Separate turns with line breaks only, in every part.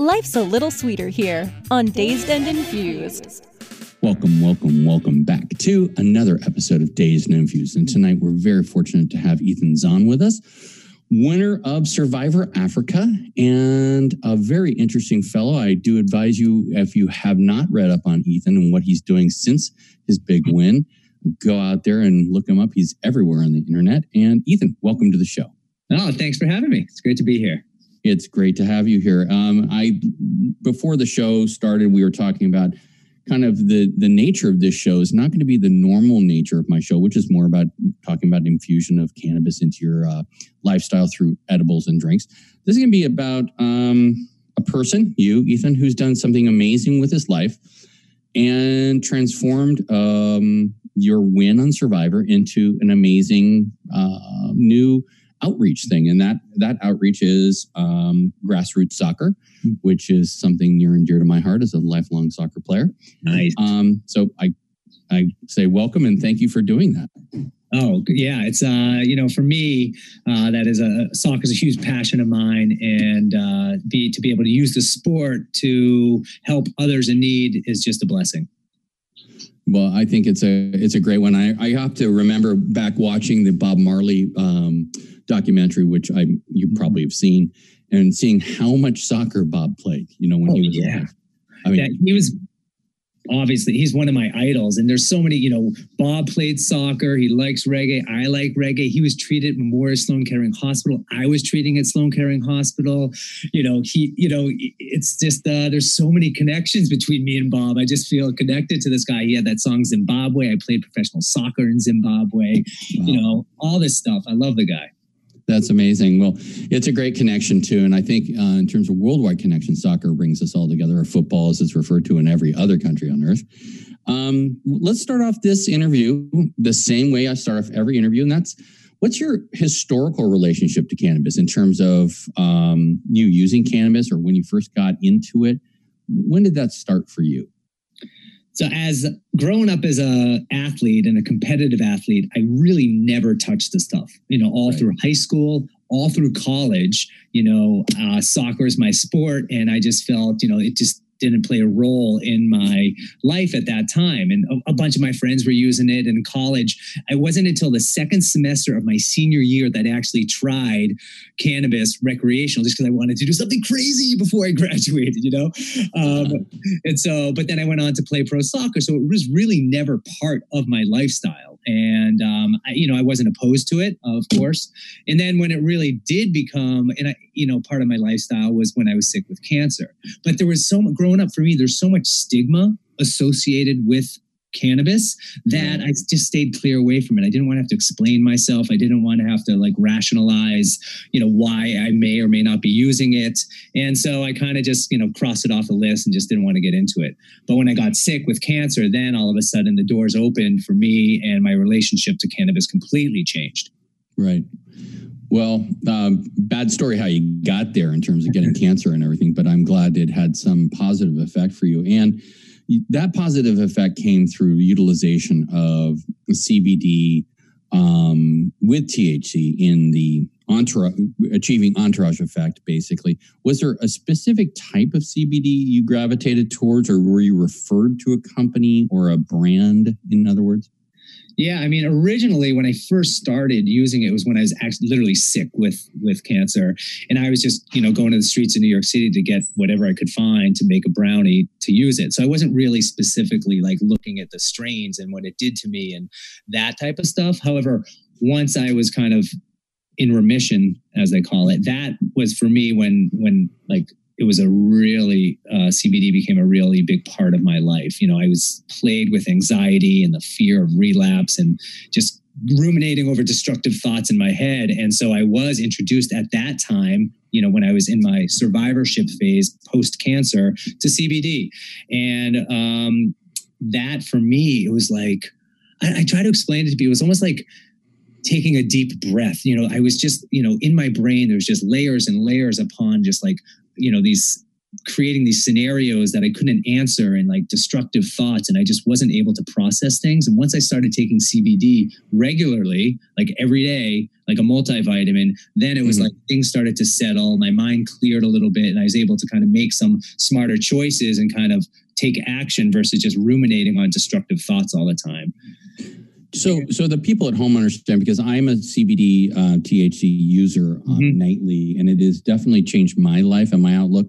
Life's a little sweeter here on Dazed and Infused.
Welcome, welcome, welcome back to another episode of Dazed and Infused. And tonight we're very fortunate to have Ethan Zohn with us, winner of Survivor Africa, and a very interesting fellow. I do advise you, if you have not read up on Ethan and what he's doing since his big win, go out there and look him up. He's everywhere on the internet. And Ethan, welcome to the show.
Oh, thanks for having me. It's great to be here.
It's great to have you here. Um, I before the show started, we were talking about kind of the the nature of this show is not going to be the normal nature of my show, which is more about talking about infusion of cannabis into your uh, lifestyle through edibles and drinks. This is going to be about um, a person, you, Ethan, who's done something amazing with his life and transformed um, your win on Survivor into an amazing uh, new outreach thing, and that that outreach is um, grassroots soccer, mm-hmm. which is something near and dear to my heart as a lifelong soccer player.
Nice.
Um, so I I say welcome and thank you for doing that.
Oh yeah, it's uh you know for me uh, that is a soccer is a huge passion of mine, and uh, be to be able to use the sport to help others in need is just a blessing.
Well, I think it's a it's a great one. I, I have to remember back watching the Bob Marley um, documentary, which I you mm-hmm. probably have seen, and seeing how much soccer Bob played. You know when oh, he was
yeah. Alive. I mean, he was obviously he's one of my idols and there's so many you know bob played soccer he likes reggae i like reggae he was treated at memorial sloan kettering hospital i was treating at sloan kettering hospital you know he you know it's just uh, there's so many connections between me and bob i just feel connected to this guy he had that song zimbabwe i played professional soccer in zimbabwe wow. you know all this stuff i love the guy
that's amazing. Well, it's a great connection too, and I think uh, in terms of worldwide connection, soccer brings us all together. Or football, as it's referred to in every other country on earth. Um, let's start off this interview the same way I start off every interview, and that's what's your historical relationship to cannabis in terms of um, you using cannabis or when you first got into it. When did that start for you?
So as growing up as a athlete and a competitive athlete, I really never touched the stuff. You know, all right. through high school, all through college. You know, uh, soccer is my sport, and I just felt, you know, it just didn't play a role in my life at that time. And a, a, bunch of my friends were using it in college. It wasn't until the second semester of my senior year that I actually tried cannabis recreational just because I wanted to do something crazy before I graduated, you know? Um, and so, but then I went on to play pro soccer. So it was really never part of my lifestyle. And, um, I, you know, I wasn't opposed to it, of course. And then when it really did become, and I, you know, part of my lifestyle was when I was sick with cancer. But there was so growing up for me, there's so much stigma associated with cannabis that I just stayed clear away from it. I didn't want to have to explain myself. I didn't want to have to like rationalize, you know, why I may or may not be using it. And so I kind of just, you know, crossed it off the list and just didn't want to get into it. But when I got sick with cancer, then all of a sudden the doors opened for me and my relationship to cannabis completely changed.
Right. Well, um, bad story how you got there in terms of getting cancer and everything, but I'm glad it had some positive effect for you. And that positive effect came through utilization of CBD um, with THC in the entourage, achieving entourage effect, basically. Was there a specific type of CBD you gravitated towards, or were you referred to a company or a brand, in other words?
Yeah, I mean, originally when I first started using it was when I was actually literally sick with with cancer, and I was just you know going to the streets of New York City to get whatever I could find to make a brownie to use it. So I wasn't really specifically like looking at the strains and what it did to me and that type of stuff. However, once I was kind of in remission, as they call it, that was for me when when like it was a really uh, CBD became a really big part of my life. You know, I was plagued with anxiety and the fear of relapse and just ruminating over destructive thoughts in my head. And so I was introduced at that time you know, when I was in my survivorship phase post cancer to CBD. And um, that for me, it was like, I, I try to explain it to people. It was almost like taking a deep breath. You know, I was just, you know, in my brain, there's just layers and layers upon just like, you know, these creating these scenarios that I couldn't answer and like destructive thoughts. And I just wasn't able to process things. And once I started taking CBD regularly, like every day, like a multivitamin, then it was mm-hmm. like things started to settle. My mind cleared a little bit and I was able to kind of make some smarter choices and kind of take action versus just ruminating on destructive thoughts all the time.
So, so the people at home understand because I'm a CBD uh, THC user uh, mm-hmm. nightly, and it has definitely changed my life and my outlook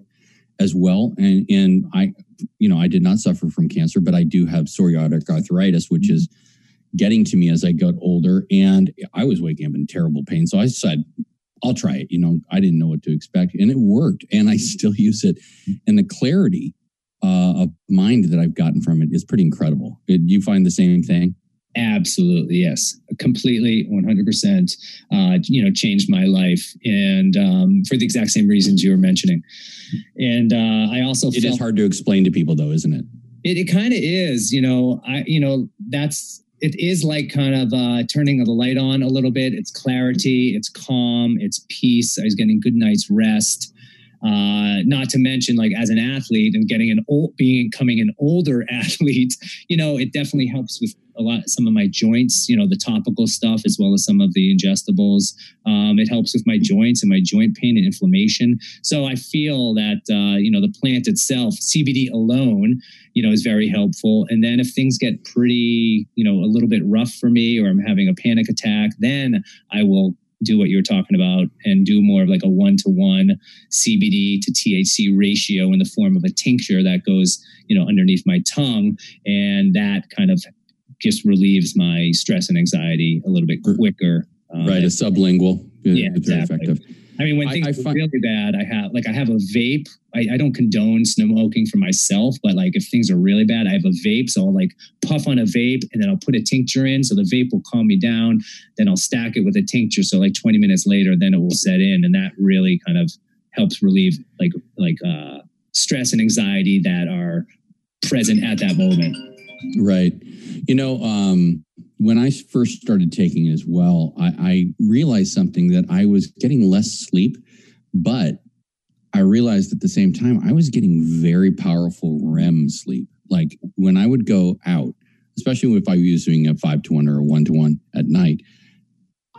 as well. And and I, you know, I did not suffer from cancer, but I do have psoriatic arthritis, which is getting to me as I got older. And I was waking up in terrible pain. So I said, I'll try it. You know, I didn't know what to expect. And it worked. And I still use it. And the clarity uh, of mind that I've gotten from it is pretty incredible. Did you find the same thing?
Absolutely, yes, completely, one hundred percent. Uh, you know, changed my life, and um, for the exact same reasons you were mentioning. And uh, I also
it felt, is hard to explain to people, though, isn't it?
It, it kind of is. You know, I you know that's it is like kind of uh, turning the light on a little bit. It's clarity, it's calm, it's peace. I was getting good night's rest. Uh, not to mention, like as an athlete and getting an old, being becoming an older athlete, you know, it definitely helps with a lot some of my joints you know the topical stuff as well as some of the ingestibles. Um, it helps with my joints and my joint pain and inflammation. So i feel that uh, you know the plant itself cbd alone you know is very helpful. And then if things get pretty you know a little bit rough for me or i'm having a panic attack then i will do what you're talking about and do more of like a one to one CBD to THC ratio in the form of a tincture that goes, you know, underneath my tongue. And that kind of just relieves my stress and anxiety a little bit quicker.
Um, right, a sublingual.
Yeah, exactly. Effective. I mean, when things I, I find, are really bad, I have like I have a vape. I, I don't condone smoking for myself, but like if things are really bad, I have a vape. So I'll like puff on a vape and then I'll put a tincture in. So the vape will calm me down. Then I'll stack it with a tincture. So like 20 minutes later, then it will set in. And that really kind of helps relieve like like uh stress and anxiety that are present at that moment.
Right. You know, um, when I first started taking it as well, I, I realized something that I was getting less sleep, but I realized at the same time I was getting very powerful REM sleep. Like when I would go out, especially if I was doing a five to one or a one to one at night,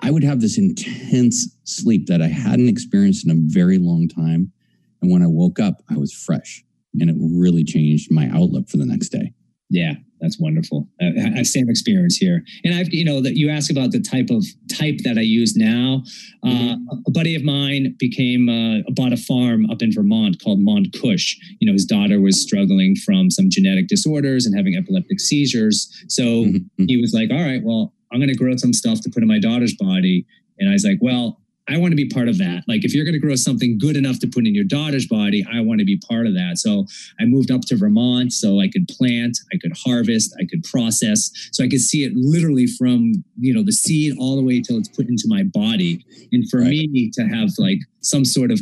I would have this intense sleep that I hadn't experienced in a very long time. And when I woke up, I was fresh and it really changed my outlook for the next day.
Yeah, that's wonderful. Uh, same experience here. And I've, you know, that you ask about the type of type that I use now. Uh, mm-hmm. A buddy of mine became uh, bought a farm up in Vermont called Mont Kush. You know, his daughter was struggling from some genetic disorders and having epileptic seizures. So mm-hmm. he was like, "All right, well, I'm going to grow some stuff to put in my daughter's body." And I was like, "Well, I want to be part of that. Like, if you're going to grow something good enough to put in your daughter's body, I want to be part of that. So I moved up to Vermont so I could plant, I could harvest, I could process, so I could see it literally from you know the seed all the way till it's put into my body. And for right. me to have like some sort of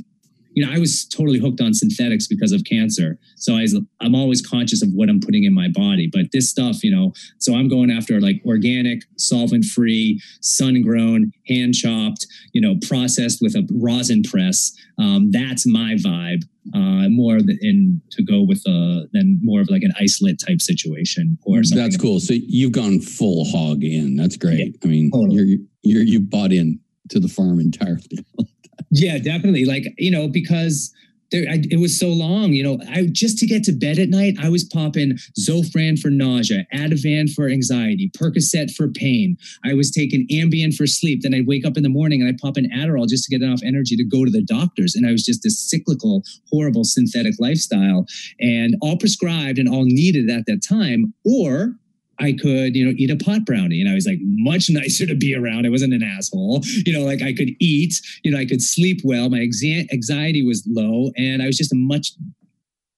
you know, I was totally hooked on synthetics because of cancer. So I was, I'm always conscious of what I'm putting in my body. But this stuff, you know, so I'm going after like organic, solvent free, sun grown, hand chopped, you know, processed with a rosin press. Um, that's my vibe. Uh, more in to go with a than more of like an isolate type situation or something.
That's cool. So you've gone full hog in. That's great. Yeah, I mean, totally. you're you're you bought in to the farm entirely.
Yeah, definitely. Like, you know, because there, I, it was so long, you know, I just to get to bed at night, I was popping Zofran for nausea, Ativan for anxiety, Percocet for pain. I was taking Ambien for sleep. Then I'd wake up in the morning and I'd pop an Adderall just to get enough energy to go to the doctors. And I was just this cyclical, horrible synthetic lifestyle and all prescribed and all needed at that time. Or I could, you know, eat a pot brownie. And I was like, much nicer to be around. I wasn't an asshole. You know, like I could eat, you know, I could sleep well. My anxiety was low. And I was just a much,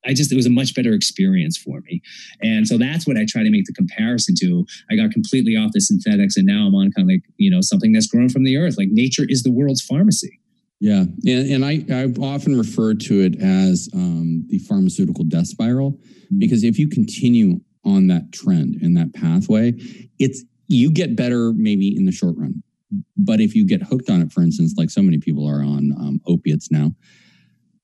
I just, it was a much better experience for me. And so that's what I try to make the comparison to. I got completely off the synthetics and now I'm on kind of like, you know, something that's grown from the earth. Like nature is the world's pharmacy.
Yeah, and, and I I've often referred to it as um, the pharmaceutical death spiral
Mm-hmm.
because if you continue on that trend and that pathway, it's you get better maybe in the short run, but if you get hooked on it, for instance, like so many people are on um, opiates now,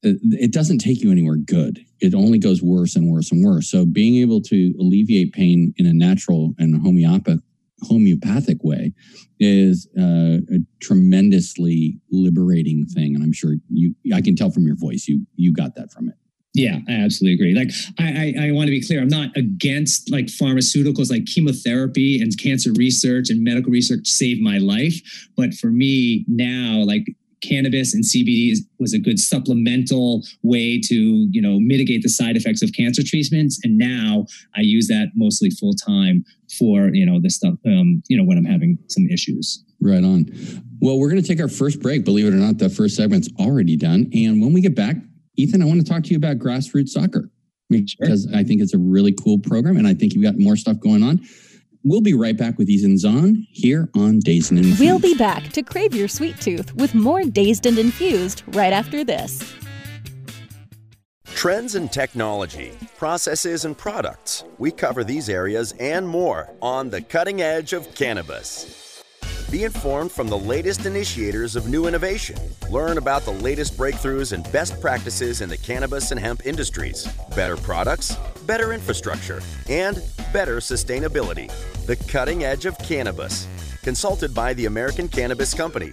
it, it doesn't take you anywhere good. It only goes worse and worse and worse. So being able to alleviate pain in a natural and homeopathic homeopathic way is uh, a tremendously liberating thing and i'm sure you i can tell from your voice you you got that from it
Yeah, I absolutely agree. Like, I, I, I want to be clear. I'm not against like pharmaceuticals, like chemotherapy and cancer research and medical research saved my life. But for me now, like cannabis and CBD is, was a good supplemental way to, you know, mitigate the side effects of cancer treatments. And now I use that mostly full time for, you know, this stuff, um, you know, when I'm having some issues.
right on well we're going to take our first break believe it or not the first segment's already done and when we get back ethan i want to talk to you about grassroots soccer because i think it's a really cool program and i think you've got more stuff going on we'll be right back with ethan zohn here on dazed and Infused.
We'll be back to crave your sweet tooth with more Dazed and Infused right after this.
Trends in technology, processes, and products. We cover these areas and more on the cutting edge of cannabis. Be informed from the latest initiators of new innovation. Learn about the latest breakthroughs and best practices in the cannabis and hemp industries. Better products, better infrastructure, and better sustainability. The cutting edge of cannabis. Consulted by the American Cannabis Company.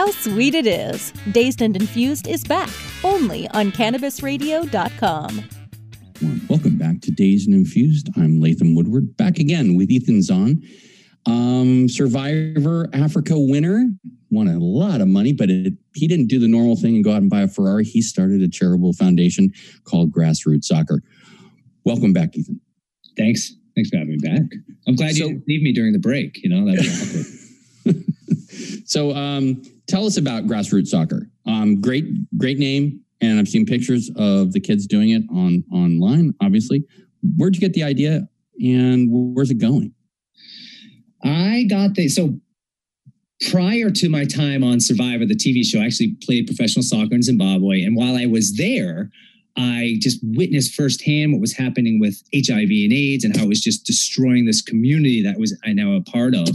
How sweet it is! Dazed and Infused is back only on CannabisRadio.com.
Welcome back to Dazed and Infused. I'm Latham Woodward, back again with Ethan Zohn. Um, Survivor Africa winner, won a lot of money, but it, he didn't do the normal thing and go out and buy a Ferrari. He started a charitable foundation called Grassroots Soccer. Welcome back, Ethan.
Thanks. Thanks for having me back. I'm glad
So-
you didn't leave me during the break. You know, that was awkward.
So, um, tell us about Grassroots Soccer. Um, great, great name, and I've seen pictures of the kids doing it on online. Obviously, where'd you get the idea, and where's it going?
I got the so prior to my time on Survivor, the TV show, I actually played professional soccer in Zimbabwe. And while I was there, I just witnessed firsthand what was happening with HIV and AIDS and how it was just destroying this community that was I now a part of.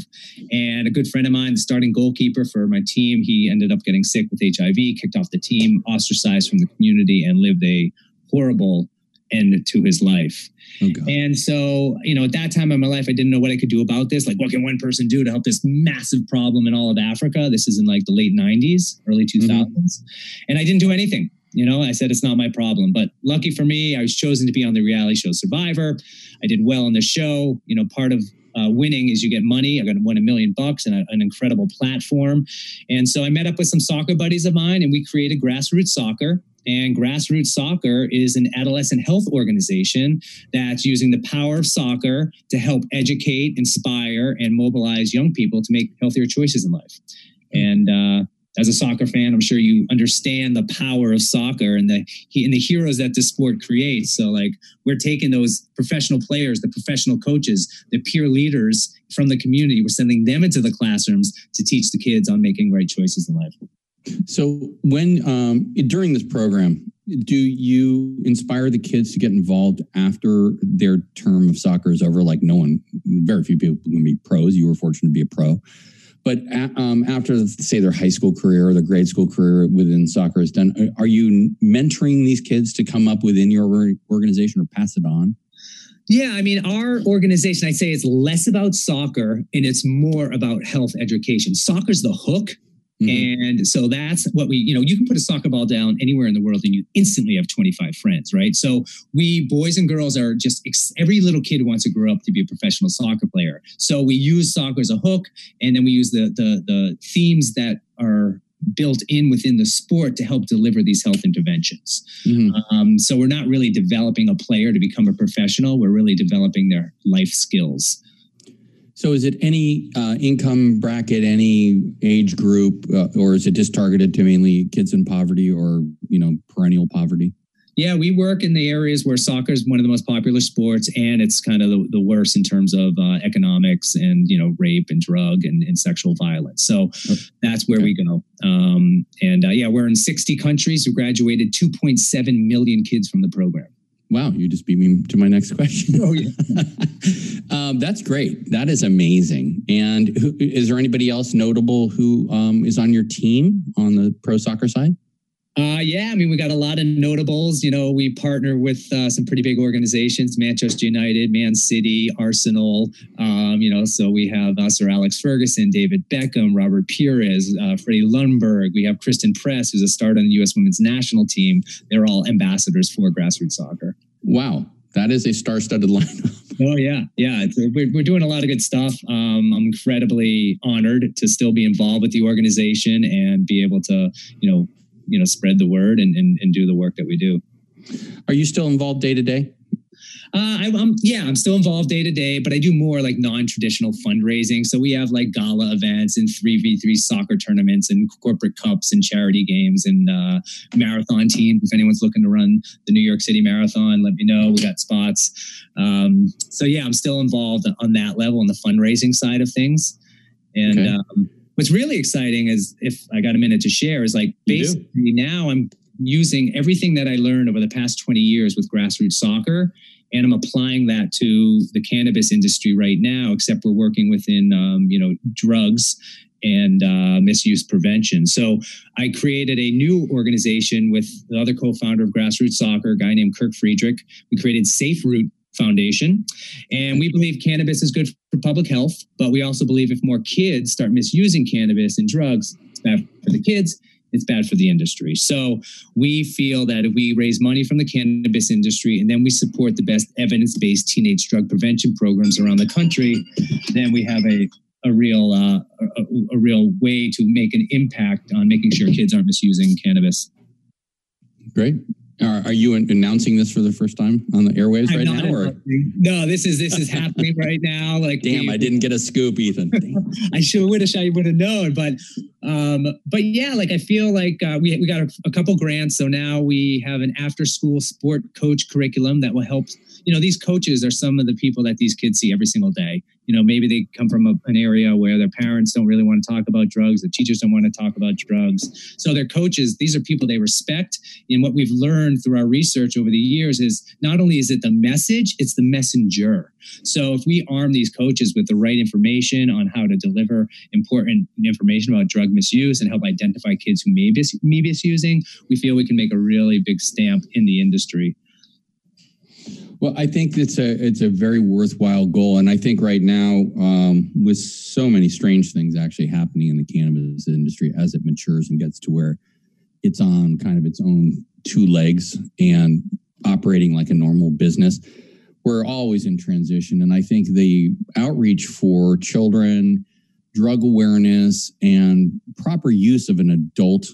And a good friend of mine, the starting goalkeeper for my team, he ended up getting sick with HIV, kicked off the team, ostracized from the community, and lived a horrible end to his life.
Oh
And so, you know, at that time in my life, I didn't know what I could do about this. Like, what can one person do to help this massive problem in all of Africa? This is in like the late 90s, early 2000s. Mm-hmm. And I didn't do anything. You know, I said it's not my problem. But lucky for me, I was chosen to be on the reality show Survivor. I did well on the show. You know, part of uh, winning is you get money. I got won a million bucks and a, an incredible platform. And so I met up with some soccer buddies of mine and we created Grassroots Soccer. And Grassroots Soccer is an adolescent health organization that's using the power of soccer to help educate, inspire, and mobilize young people to make healthier choices in life. And uh, as a soccer fan, I'm sure you understand the power of soccer and the and the heroes that this sport creates. So like we're taking those professional players, the professional coaches, the peer leaders from the community, we're sending them into the classrooms to teach the kids on making right choices in life.
So when um, during this program, do you inspire the kids to get involved after their term of soccer is over? Like no one, very few people can be pros. You were fortunate to be a pro. But um, after, say, their high school career or their grade school career within soccer is done, are you mentoring these kids to come up within your organization or pass it on?
Yeah, I mean, our organization, I'd say it's less about soccer and it's more about health education. Soccer's the hook, Mm-hmm. And so that's what we, you know, you can put a soccer ball down anywhere in the world and you instantly have 25 friends, right? So we, boys and girls, are just every little kid wants to grow up to be a professional soccer player. So we use soccer as a hook, and then we use the the, the themes that are built in within the sport to help deliver these health interventions. Mm-hmm. Um, so we're not really developing a player to become a professional. We're really developing their life skills.
So is it any uh, income bracket, any age group, uh, or is it just targeted to mainly kids in poverty or you know perennial poverty?
Yeah, we work in the areas where soccer is one of the most popular sports, and it's kind of the, the worst in terms of uh, economics and you know rape and drug and, and sexual violence. So that's where okay. we go. Um, and uh, yeah, we're in 60 countries. We graduated 2.7 million kids from the program.
Wow, you just beat me to my next question. Oh yeah, um, that's great. That is amazing. And who, is there anybody else notable who um, is on your team on the pro soccer side?
Uh, yeah, I mean, we got a lot of notables. You know, we partner with uh, some pretty big organizations: Manchester United, Man City, Arsenal. Um, you know, so we have uh, Sir Alex Ferguson, David Beckham, Robert Pires, uh, Freddie Ljungberg. We have Christen Press, who's a start on the U.S. Women's National Team. They're all ambassadors for grassroots soccer.
Wow, that is a star-studded lineup.
Oh yeah, yeah. We're, we're doing a lot of good stuff. Um, I'm incredibly honored to still be involved with the organization and be able to, you know, you know spread the word and, and, and do the work that we do
are you still involved day to day
uh, I, am yeah, I'm still involved day to day, but I do more like non-traditional fundraising. So we have like gala events and three v three soccer tournaments and corporate cups and charity games and uh, marathon teams. If anyone's looking to run the New York City Marathon, let me know. We got spots. Um, so yeah, I'm still involved on that level on the fundraising side of things, and. Okay. Um, what's really exciting is if I got a minute to share is like basically now I'm using everything that I learned over the past 20 years with grassroots soccer and I'm applying that to the cannabis industry right now, except we're working within, um, you know, drugs and uh, misuse prevention. So I created a new organization with the other co-founder of Grassroots Soccer, a guy named Kirk Friedrich. We created Safe Root Foundation. And we believe cannabis is good for public health, but we also believe if more kids start misusing cannabis and drugs, it's bad for the kids, it's bad for the industry. So we feel that if we raise money from the cannabis industry and then we support the best evidence-based teenage drug prevention programs around the country, then we have a a real uh, a, a real way to make an impact on making sure kids aren't misusing cannabis.
Great. Are, are you announcing this for the first time on the airwaves I'm right now? Or?
No, this is this is happening right now. Like,
damn, we, I didn't get a scoop, Ethan.
I sure wish I would have known, but um, but yeah, like I feel like uh, we we got a, a couple grants, so now we have an after school sport coach curriculum that will help. You know, these coaches are some of the people that these kids see every single day you know maybe they come from a, an area where their parents don't really want to talk about drugs the teachers don't want to talk about drugs. So their coaches these are people they respect. And what we've learned through our research over the years is not only is it the message it's the messenger. So if we arm these coaches with the right information on how to deliver important information about drug misuse and help identify kids who may be, may be misusing we feel we can make a really big stamp in the industry
well, I think it's a it's a very worthwhile goal, and I think right now, um, with so many strange things actually happening in the cannabis industry as it matures and gets to where it's on kind of its own two legs and operating like a normal business, we're always in transition. And I think the outreach for children, drug awareness, and proper use of an adult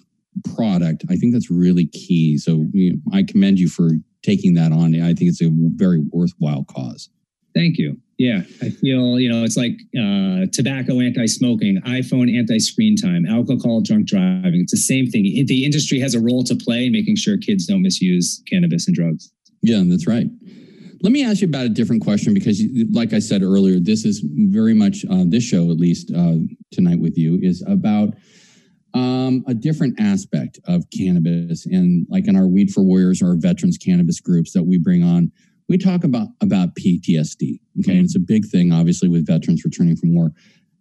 product, I think that's really key. So you know, I commend you for taking that on. I think it's a very worthwhile cause.
Thank you. Yeah, I feel you know it's like uh, tobacco anti-smoking, iPhone anti-screen time, alcohol drunk driving. It's the same thing. The industry has a role to play in making sure kids don't misuse cannabis and drugs.
Yeah, that's right. Let me ask you about a different question because, like I said earlier, this is very much uh, this show, at least uh, tonight with you, is about um, a different aspect of cannabis. And like in our Weed for Warriors, or our veterans cannabis groups that we bring on, we talk about about PTSD. Okay, and it's a big thing, obviously, with veterans returning from war.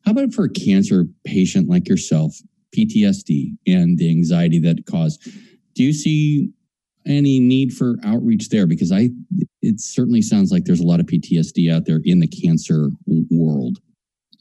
How about for a cancer patient like yourself, PTSD and the anxiety that it caused? Do you see any need for outreach there? Because I, it certainly sounds like there's a lot of PTSD out there in the cancer world.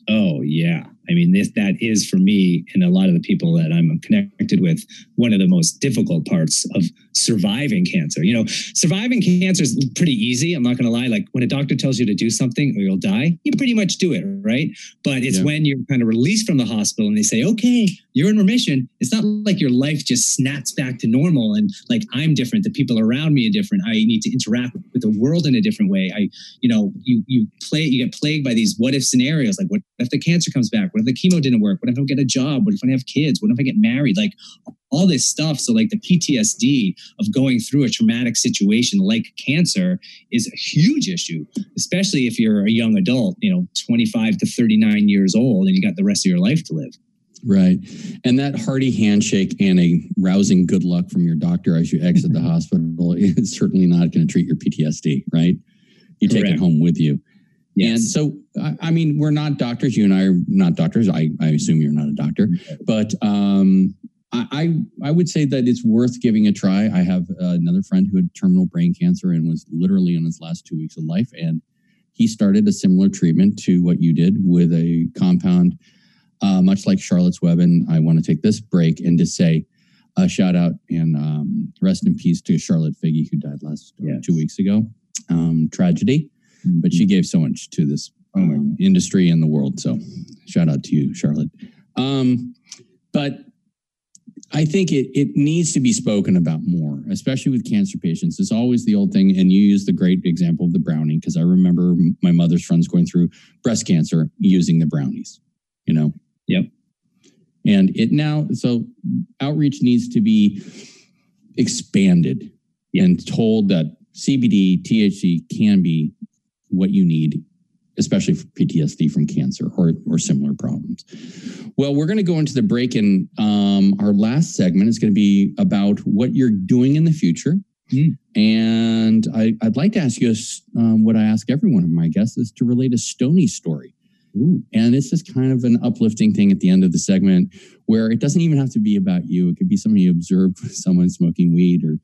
Oh yeah, I mean, this that is for me and a lot of the people that I'm connected with one of the most difficult parts of surviving cancer. You know, surviving cancer is pretty easy. I'm not going to lie. Like when a doctor tells you to do something or you'll die, you pretty much do it, right? But it's yeah. when you're kind of released from the hospital and they say, okay, you're in remission. It's not like your life just snaps back to normal and like I'm different. The people around me are different. I need to interact with the world in a different way. I, you know, you you play you get plagued by these what if scenarios. Like what if the cancer comes back? What if the chemo didn't work? What if I don't get a job? What if I have kids? What if I get married? Like all this stuff. So, like the PTSD of going through a traumatic situation like cancer is a huge issue, especially if you're a young adult, you know, 25 to 39 years old and you got the rest of your life to live.
Right. And that hearty handshake and a rousing good luck from your doctor as you exit the hospital is certainly not going to treat your PTSD, right? You take Correct. it home with you. Yes. And so, I, mean, we're not doctors. You and I are not doctors. I, I assume you're not a doctor, but um, I, I would say that it's worth giving a try. I have uh, another friend who had terminal brain cancer and was literally in his last two weeks of life, and he started a similar treatment to what you did with a compound, uh, much like Charlotte's Web. And I want to take this break and to say a shout out and um, rest in peace to Charlotte Figi, who died last uh, yes. two weeks ago. Um, tragedy mm-hmm. but she gave so much to this um, industry and the world. So shout out to you, Charlotte. Um, but I think it it needs to be spoken about more, especially with cancer patients. It's always the old thing, and you use the great example of the brownie because I remember my mother's friends going through breast cancer using the brownies. You know.
Yep.
And it now so outreach needs to be expanded yep. and told that CBD, THC can be what you need, especially for PTSD from cancer or, or similar problems. Well, we're going to go into the break, and um, our last segment is going to be about what you're doing in the future. Mm. And I, would like to ask you um, what I ask every one of my guests is to relate a Stony story. Ooh. And it's just kind of an uplifting thing at the end of the segment where it doesn't even have to be about you. It could be something you observed someone smoking weed or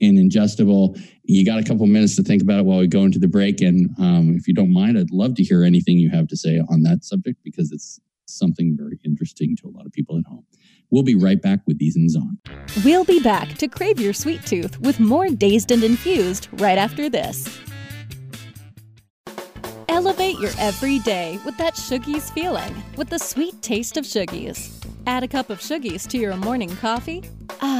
and ingestible. You got a couple minutes to think about it while we go into the break. And um, if you don't mind, I'd love to hear anything you have to say on that subject because it's something very interesting to a lot of people at home. We'll be right back with Ethan Zohn.
We'll be back to crave your sweet tooth with more Dazed and Infused right after this. Elevate your everyday with that Shoogies feeling with the sweet taste of Shoogies. Add a cup of Shoogies to your morning coffee. Ah,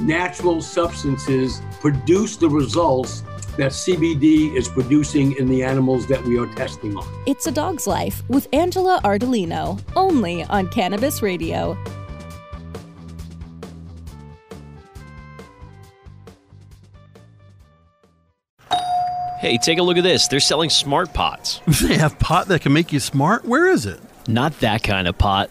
natural substances produce the results that CBD is producing in the animals that we are testing on.
It's a Dog's Life with Angela Ardolino, only on Cannabis Radio.
Hey, take a look at this. They're selling smart pots.
They have pot that can make you smart? Where is it?
Not that kind of pot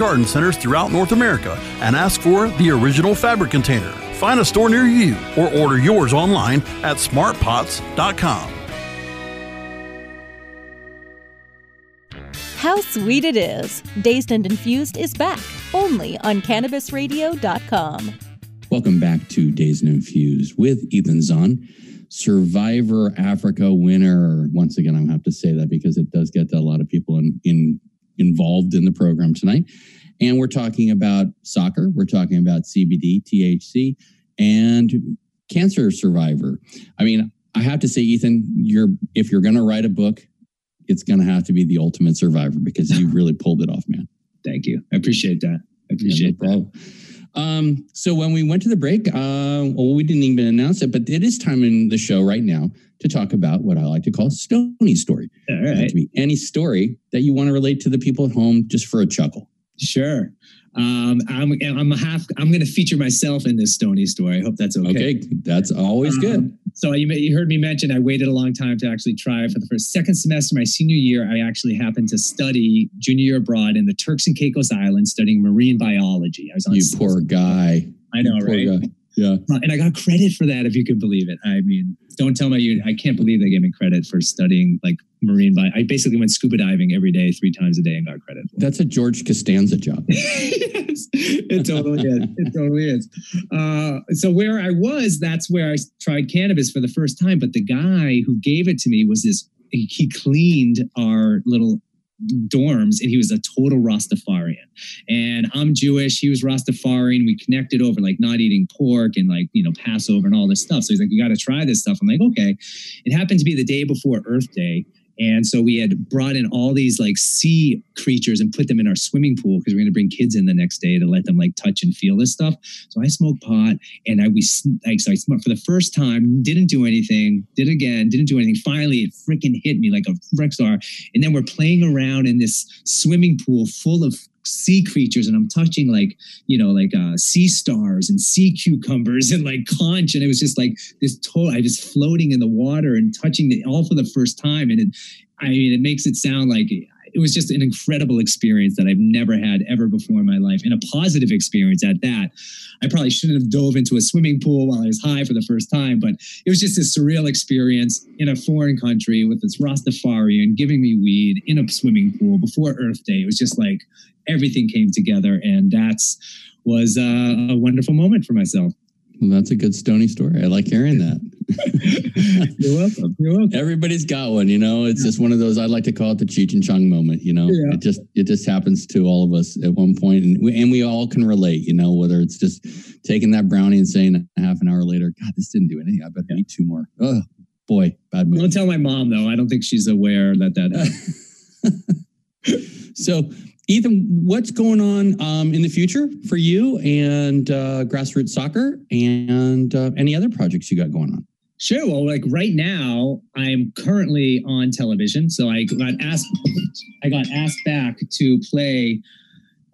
garden centers throughout North America and ask for the original fabric container. Find a store near you or order yours online at smartpots.com.
How sweet it is! Dazed and Infused is back, only on CannabisRadio.com.
Welcome back to Dazed and Infused with Ethan Zohn, Survivor Africa winner. Once again, I'm gonna have to say that because it does get to a lot of people in, in involved in the program tonight. And we're talking about soccer, we're talking about CBD, THC, and cancer survivor. I mean, I have to say, Ethan, you're if you're gonna write a book, it's gonna have to be the ultimate survivor because you really pulled it off, man.
Thank you. I appreciate that. I appreciate
yeah, no that. Um, so when we went to the break, uh, well, we didn't even announce it, but it is time in the show right now to talk about what I like to call Stony story.
All right.
to be any story that you want to relate to the people at home just for a chuckle.
Sure. Um, I'm I'm a half. I'm going to feature myself in this Stony story. I hope that's okay.
Okay, that's always um, good.
So you you heard me mention I waited a long time to actually try for the first second semester of my senior year. I actually happened to study junior year abroad in the Turks and Caicos Islands studying marine biology. I was on
you poor guy.
I know, you right?
Yeah.
Uh, and I got credit for that, if you could believe it. I mean, don't tell me I can't believe they gave me credit for studying like marine bio. I basically went scuba diving every day, three times a day, and got credit.
That's a George Costanza job.
yes, it totally is. It totally is. Uh, so where I was, that's where I tried cannabis for the first time. But the guy who gave it to me was this. He cleaned our little dorms and he was a total Rastafarian. And I'm Jewish, he was Rastafarian. We connected over like not eating pork and like, you know, Passover and all this stuff. So he's like, you got to try this stuff. I'm like, okay. It happened to be the day before Earth Day. And so we had brought in all these like sea creatures and put them in our swimming pool because we are going to bring kids in the next day to let them like touch and feel this stuff. So I smoked pot and I we like so I smoked for the first time, didn't do anything, did again, didn't do anything. Finally, it freaking hit me like a wreck star. And then we're playing around in this swimming pool full of sea creatures and I'm touching like, you know, like uh, sea stars and sea cucumbers and like conch. And it was just like this total, I was floating in the water and touching it all for the first time. And it, I mean, it makes it sound like it was just an incredible experience that I've never had ever before in my life, and a positive experience at that. I probably shouldn't have dove into a swimming pool while I was high for the first time, but it was just a surreal experience in a foreign country with this Rastafarian giving me weed in a swimming pool before Earth Day. It was just like everything came together, and that's was uh, a wonderful moment for myself.
Well, that's a good Stony story. I like hearing that.
You're welcome. You're welcome.
Everybody's got one, you know. It's yeah. just one of those. I'd like to call it the Cheech and Chong moment. You know, yeah. it just it just happens to all of us at one point, and we, and we all can relate. You know, whether it's just taking that brownie and saying a half an hour later, "God, this didn't do anything. I better yeah. eat two more." Oh boy, bad mood.
Don't tell my mom though. I don't think she's aware that
that. so Ethan, what's going on um, in the future for you and uh, grassroots soccer and uh, any other projects you got going on?
Sure. Well, like right now, I'm currently on television, so I got asked. I got asked back to play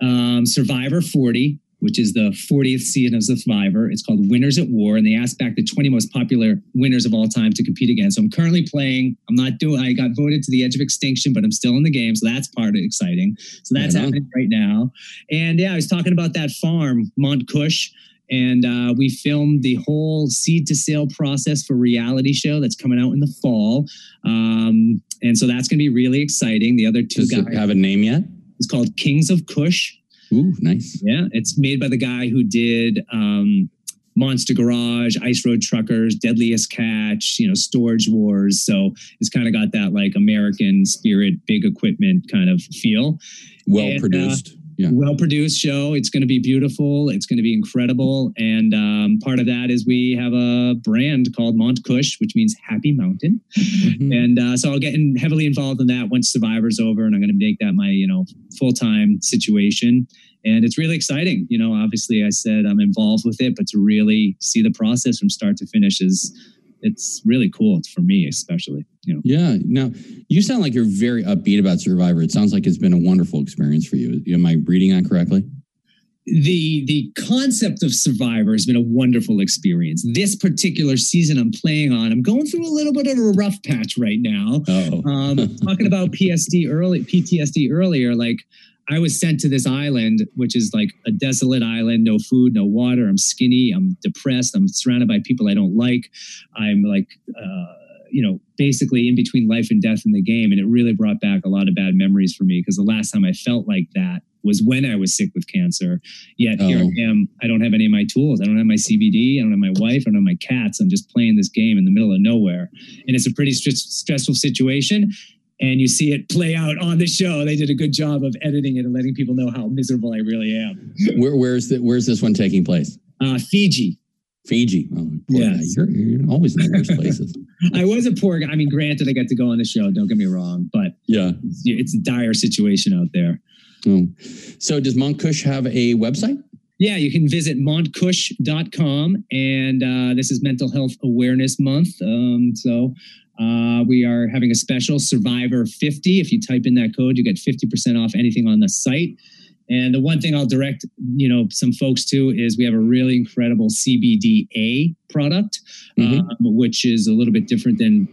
um, Survivor 40 which is the 40th season of Survivor. It's called Winners at War, and they asked back the 20 most popular winners of all time to compete again. So I'm currently playing. I'm not doing. I got voted to the edge of extinction, but I'm still in the game, so that's part of exciting. So that's right happening right now. And yeah, I was talking about that farm, Mont Kush. And uh, we filmed the whole seed to sale process for reality show that's coming out in the fall. Um, and so that's going to be really exciting. The other two
Does
guys
have a name yet?
It's called Kings of Kush.
Ooh, nice.
Yeah, it's made by the guy who did um, Monster Garage, Ice Road Truckers, Deadliest Catch, you know, Storage Wars. So it's kind of got that like American spirit, big equipment kind of feel.
Well and, uh, produced. Uh, Yeah.
Well produced show. It's going to be beautiful. It's going to be incredible. And um, part of that is we have a brand called Mont Kush, which means Happy Mountain.
Mm-hmm.
And uh, so I'll get in heavily involved in that once Survivor's over, and I'm going to make that my you know full time situation. And it's really exciting. You know, obviously I said I'm involved with it, but to really see the process from start to finish is it's really cool for me, especially. You know.
Yeah. Now you sound like you're very upbeat about Survivor. It sounds like it's been a wonderful experience for you. Am I reading that correctly?
the the concept of survivor has been a wonderful experience this particular season i'm playing on i'm going through a little bit of a rough patch right now
oh
um, talking about psd early ptsd earlier like i was sent to this island which is like a desolate island no food no water i'm skinny i'm depressed i'm surrounded by people i don't like i'm like uh, you know, basically in between life and death in the game. And it really brought back a lot of bad memories for me because the last time I felt like that was when I was sick with cancer. Yet oh. here I am. I don't have any of my tools. I don't have my CBD. I don't have my wife. I don't have my cats. I'm just playing this game in the middle of nowhere. And it's a pretty st- stressful situation. And you see it play out on the show. They did a good job of editing it and letting people know how miserable I really am.
Where, where's the, Where's this one taking place?
Uh, Fiji.
Fiji. Oh, yeah, you're, you're, always in the worst places.
I was a poor guy. I mean, granted, I got to go on the show. Don't get me wrong, but
yeah,
it's, it's a dire situation out there.
Oh. So, does Mont Kush have a website?
Yeah, you can visit montkush.com. And uh, this is Mental Health Awareness Month. Um, so, uh, we are having a special Survivor 50. If you type in that code, you get 50% off anything on the site. And the one thing I'll direct, you know, some folks to is we have a really incredible CBDA product, mm-hmm. um, which is a little bit different than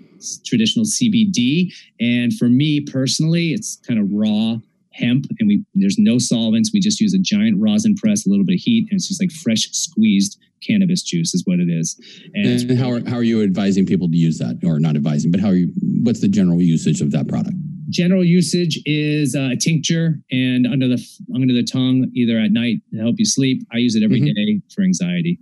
traditional CBD. And for me personally, it's kind of raw hemp and we there's no solvents we just use a giant rosin press a little bit of heat and it's just like fresh squeezed cannabis juice is what it is.
And, and how, are, how are you advising people to use that? Or not advising but how are you what's the general usage of that product?
General usage is uh, a tincture and under the under the tongue either at night to help you sleep. I use it every mm-hmm. day for anxiety.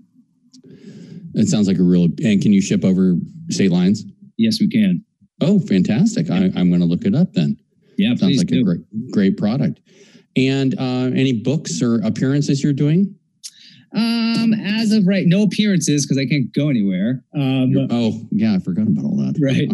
It sounds like a real and can you ship over state lines?
Yes we can.
Oh fantastic. I, i'm going to look it up then.
Yeah
sounds like
do.
a great great product. And uh, any books or appearances you're doing
um, as of right, no appearances because I can't go anywhere. Um,
oh, yeah, I forgot about all that.
Right.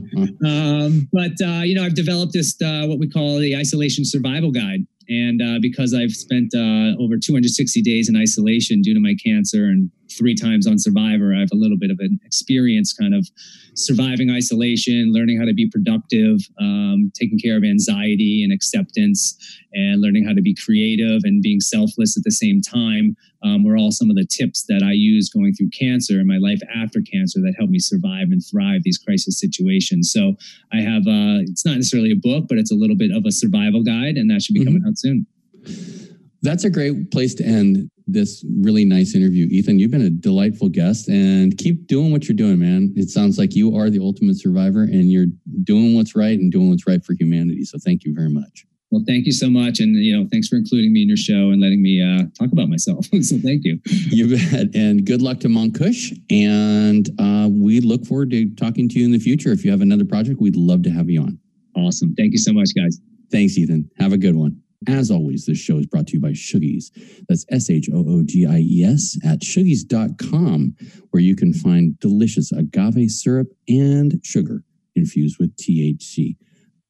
um, but uh, you know, I've developed this uh, what we call the isolation survival guide, and uh, because I've spent uh, over 260 days in isolation due to my cancer and three times on Survivor, I have a little bit of an experience kind of surviving isolation, learning how to be productive, um, taking care of anxiety and acceptance, and learning how to be creative and being selfless at the same time um, were all some of the tips that I used going through cancer and my life after cancer that helped me survive and thrive these crisis situations. So I have, uh, it's not necessarily a book, but it's a little bit of a survival guide, and that should be mm-hmm. coming out soon.
That's a great place to end this really nice interview. Ethan, you've been a delightful guest and keep doing what you're doing, man. It sounds like you are the ultimate survivor and you're doing what's right and doing what's right for humanity. So thank you very much.
Well, thank you so much. And, you know, thanks for including me in your show and letting me uh, talk about myself. so thank you.
You bet. And good luck to Mont Kush. And uh, we look forward to talking to you in the future. If you have another project, we'd love to have you on.
Awesome. Thank you so much, guys.
Thanks, Ethan. Have a good one. As always, this show is brought to you by Shoogies. That's S H O O G I E S at shoogies.com, where you can find delicious agave syrup and sugar infused with THC.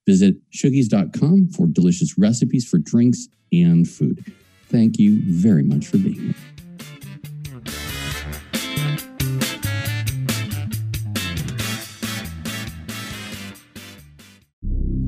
Visit shoogies.com for delicious recipes for drinks and food. Thank you very much for being here.